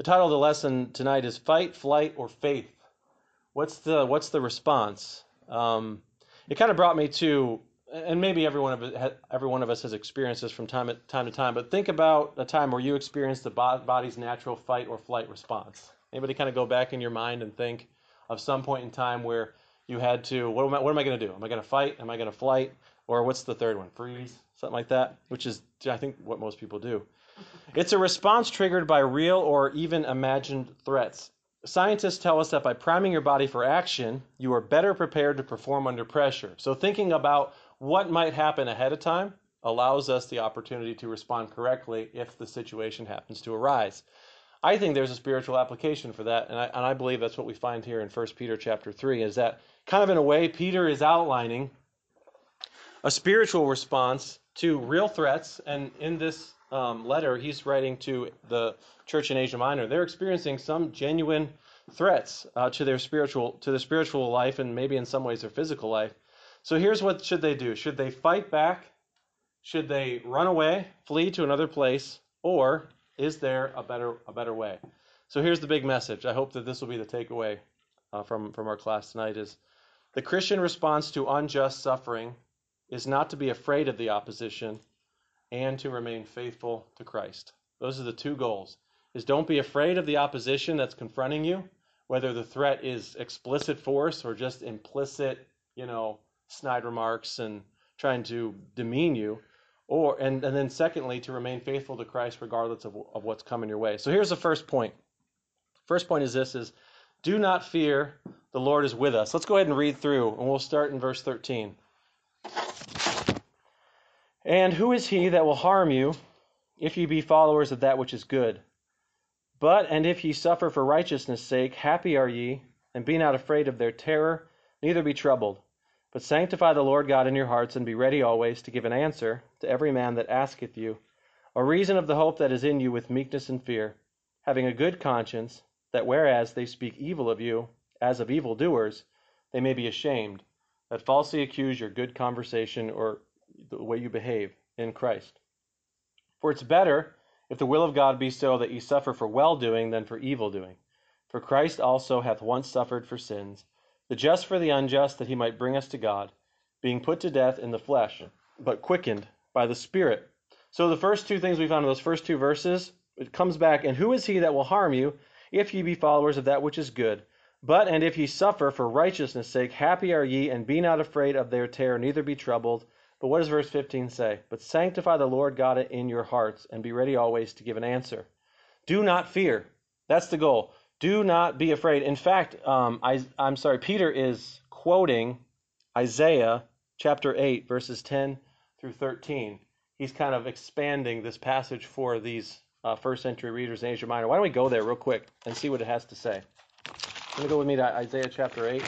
The title of the lesson tonight is Fight, Flight, or Faith. What's the, what's the response? Um, it kind of brought me to, and maybe every one, of every one of us has experienced this from time, to, time to time, but think about a time where you experienced the body's natural fight or flight response. Anybody kind of go back in your mind and think of some point in time where you had to, what am I, what am I going to do? Am I going to fight? Am I going to flight? Or what's the third one? Freeze? Something like that, which is, I think, what most people do. It's a response triggered by real or even imagined threats. Scientists tell us that by priming your body for action, you are better prepared to perform under pressure. So, thinking about what might happen ahead of time allows us the opportunity to respond correctly if the situation happens to arise. I think there's a spiritual application for that, and I, and I believe that's what we find here in 1 Peter chapter 3, is that kind of in a way, Peter is outlining a spiritual response to real threats. And in this um, letter, he's writing to the church in Asia Minor. They're experiencing some genuine threats uh, to their spiritual to their spiritual life, and maybe in some ways their physical life. So here's what should they do? Should they fight back? Should they run away, flee to another place, or is there a better a better way? So here's the big message. I hope that this will be the takeaway uh, from from our class tonight: is the Christian response to unjust suffering is not to be afraid of the opposition and to remain faithful to Christ. Those are the two goals. Is don't be afraid of the opposition that's confronting you, whether the threat is explicit force or just implicit, you know, snide remarks and trying to demean you. Or and, and then secondly, to remain faithful to Christ regardless of, of what's coming your way. So here's the first point. First point is this is do not fear, the Lord is with us. Let's go ahead and read through, and we'll start in verse 13. And who is he that will harm you, if ye be followers of that which is good? But, and if ye suffer for righteousness' sake, happy are ye, and be not afraid of their terror, neither be troubled. But sanctify the Lord God in your hearts, and be ready always to give an answer to every man that asketh you a reason of the hope that is in you with meekness and fear, having a good conscience, that whereas they speak evil of you, as of evil doers, they may be ashamed, that falsely accuse your good conversation or the way you behave in Christ. For it's better, if the will of God be so, that ye suffer for well doing than for evil doing. For Christ also hath once suffered for sins, the just for the unjust, that he might bring us to God, being put to death in the flesh, but quickened by the Spirit. So the first two things we found in those first two verses, it comes back, and who is he that will harm you, if ye be followers of that which is good? But and if ye suffer for righteousness' sake, happy are ye, and be not afraid of their terror, neither be troubled. But what does verse 15 say? But sanctify the Lord God in your hearts, and be ready always to give an answer. Do not fear. That's the goal. Do not be afraid. In fact, um, I, I'm sorry, Peter is quoting Isaiah chapter 8, verses 10 through 13. He's kind of expanding this passage for these uh, first century readers in Asia Minor. Why don't we go there real quick and see what it has to say? Let me go with me to Isaiah chapter 8.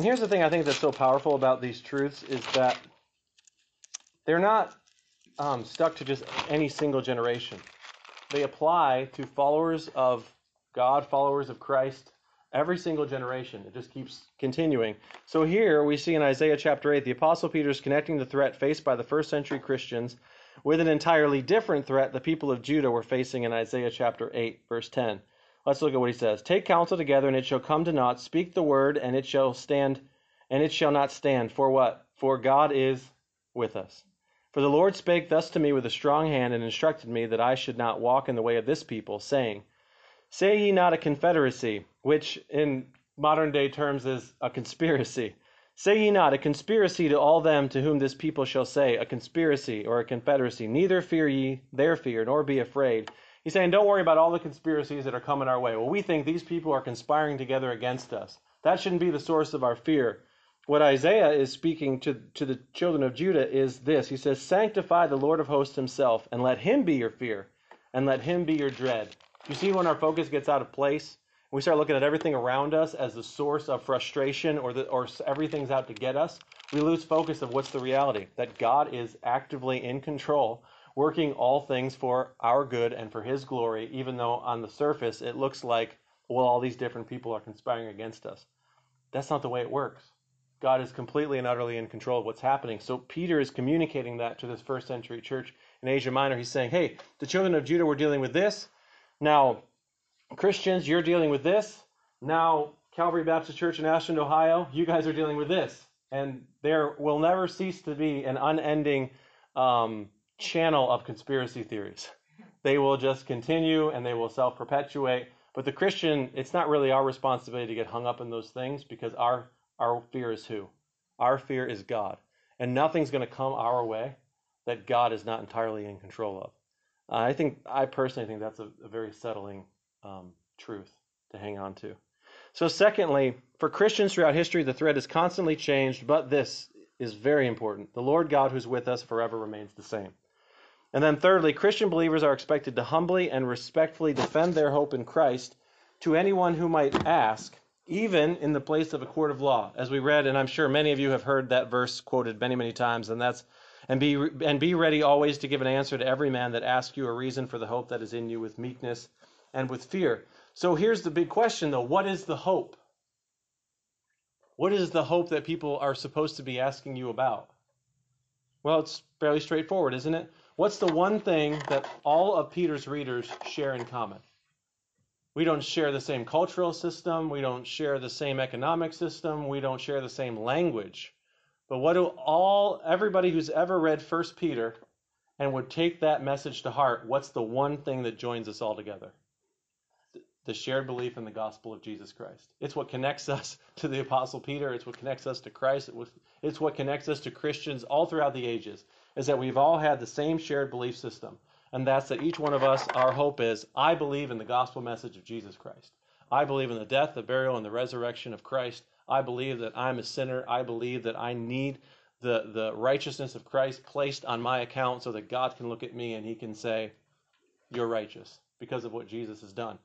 And here's the thing I think that's so powerful about these truths is that they're not um, stuck to just any single generation. They apply to followers of God, followers of Christ, every single generation. It just keeps continuing. So here we see in Isaiah chapter 8, the Apostle Peter is connecting the threat faced by the first century Christians with an entirely different threat the people of Judah were facing in Isaiah chapter 8, verse 10. Let's look at what he says. Take counsel together, and it shall come to naught. Speak the word, and it shall stand, and it shall not stand. For what? For God is with us. For the Lord spake thus to me with a strong hand, and instructed me that I should not walk in the way of this people, saying, Say ye not a confederacy, which in modern day terms is a conspiracy. Say ye not a conspiracy to all them to whom this people shall say, a conspiracy or a confederacy. Neither fear ye their fear, nor be afraid. He's saying, don't worry about all the conspiracies that are coming our way. Well, we think these people are conspiring together against us. That shouldn't be the source of our fear. What Isaiah is speaking to, to the children of Judah is this He says, Sanctify the Lord of hosts himself, and let him be your fear, and let him be your dread. You see, when our focus gets out of place, we start looking at everything around us as the source of frustration or, the, or everything's out to get us, we lose focus of what's the reality that God is actively in control working all things for our good and for his glory, even though on the surface it looks like, well, all these different people are conspiring against us. That's not the way it works. God is completely and utterly in control of what's happening. So Peter is communicating that to this first century church in Asia Minor. He's saying, hey, the children of Judah were dealing with this. Now, Christians, you're dealing with this. Now, Calvary Baptist Church in Ashland, Ohio, you guys are dealing with this. And there will never cease to be an unending um, channel of conspiracy theories. They will just continue and they will self perpetuate. But the Christian, it's not really our responsibility to get hung up in those things because our, our fear is who? Our fear is God. And nothing's going to come our way that God is not entirely in control of. Uh, I think, I personally think that's a, a very settling um, truth to hang on to. So, secondly, for Christians throughout history, the thread has constantly changed, but this is very important. The Lord God who's with us forever remains the same. And then, thirdly, Christian believers are expected to humbly and respectfully defend their hope in Christ to anyone who might ask, even in the place of a court of law. As we read, and I'm sure many of you have heard that verse quoted many, many times, and that's and be and be ready always to give an answer to every man that asks you a reason for the hope that is in you with meekness and with fear. So here's the big question though, what is the hope? What is the hope that people are supposed to be asking you about? Well, it's fairly straightforward, isn't it? What's the one thing that all of Peter's readers share in common? We don't share the same cultural system. We don't share the same economic system. We don't share the same language. But what do all everybody who's ever read First Peter and would take that message to heart, what's the one thing that joins us all together? The shared belief in the gospel of Jesus Christ. It's what connects us to the Apostle Peter. It's what connects us to Christ. It's what connects us to Christians all throughout the ages is that we've all had the same shared belief system, and that's that each one of us, our hope is, I believe in the gospel message of Jesus Christ. I believe in the death, the burial, and the resurrection of Christ. I believe that I'm a sinner. I believe that I need the, the righteousness of Christ placed on my account so that God can look at me and he can say, You're righteous because of what Jesus has done.